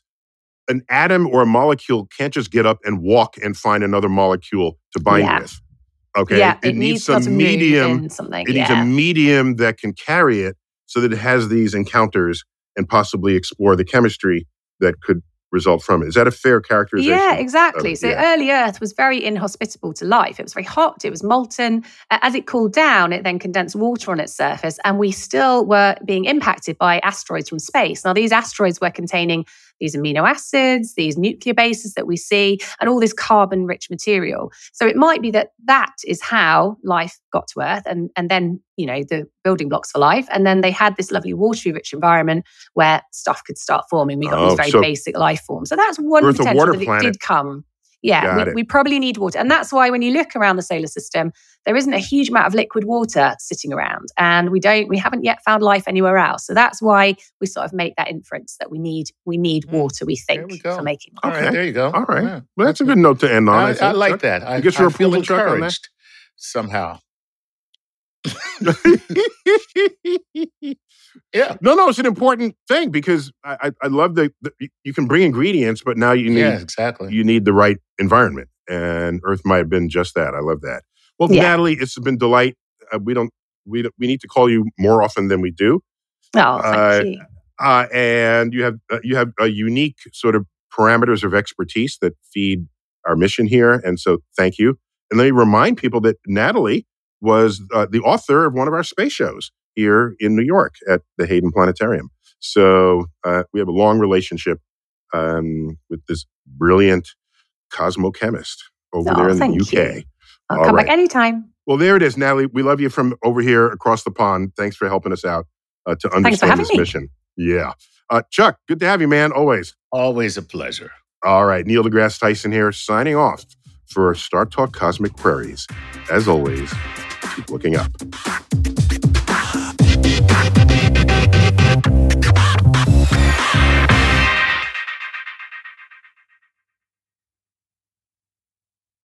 an atom or a molecule can't just get up and walk and find another molecule to bind Yeah. with. Okay, yeah, it, needs got to some medium. something. It needs a medium that can carry it, so that it has these encounters and possibly explore the chemistry that could result from it. Is that a fair characterization? Yeah, exactly. Um, so yeah. early Earth was very inhospitable to life. It was very hot, it was molten. As it cooled down, it then condensed water on its surface, and we still were being impacted by asteroids from space. Now, these asteroids were containing these amino acids, these nucleobases that we see, and all this carbon rich material. So it might be that that is how life got to Earth, and, and then, you know, the building blocks for life. And then they had this lovely watery rich environment where stuff could start forming. We got Oh, these very so- basic life forms. So that's one Earth potential that it did come. Yeah, we, we probably need water. And that's why when you look around the solar system, there isn't a huge amount of liquid water sitting around. And we don't, we haven't yet found life anywhere else. So that's why we sort of make that inference that we need, we need Mm. water, we There think, we go. for making All life. right, Okay. there you go. All right. Yeah. Well, that's a good note to end on. I, I, I, like Chuck. that. I, You get your I feel approval, Chuck, encouraged somehow. Yeah. no, no, it's an important thing because I, I, I love that that you- can bring ingredients, but now you need yeah, exactly. you need the right environment, and Earth might have been just that. I love that. Well, Yeah. Natalie, it's been delight. Uh, we don't we don't, we need to call you more often than we do, Oh, thank Uh, you. uh, and you have uh, you have a unique sort of parameters of expertise that feed our mission here, and so thank you. And let me remind people that Natalie was uh, the author of one of our space shows here in New York at the Hayden Planetarium. So uh, we have a long relationship um, with this brilliant cosmochemist over Oh, there in the UK. you. I'll all come right. back anytime. Well, there it is, Natalie. We love you from over here across the pond. Thanks for helping us out uh, to understand this me. mission. Yeah. Uh, Chuck, good to have you, man. Always. Always a pleasure. All right. Neil deGrasse Tyson here, signing off for StarTalk Cosmic Queries. As always, keep looking up.